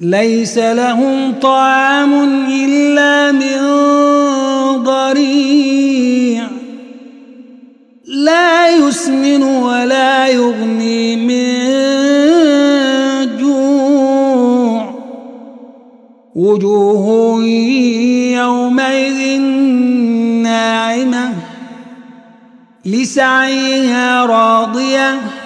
ليس لهم طعام إلا من ضريع. لا يسمن ولا يغني من جوع. وجوه يومئذ ناعمة لسعيها راضية.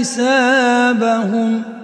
حسابهم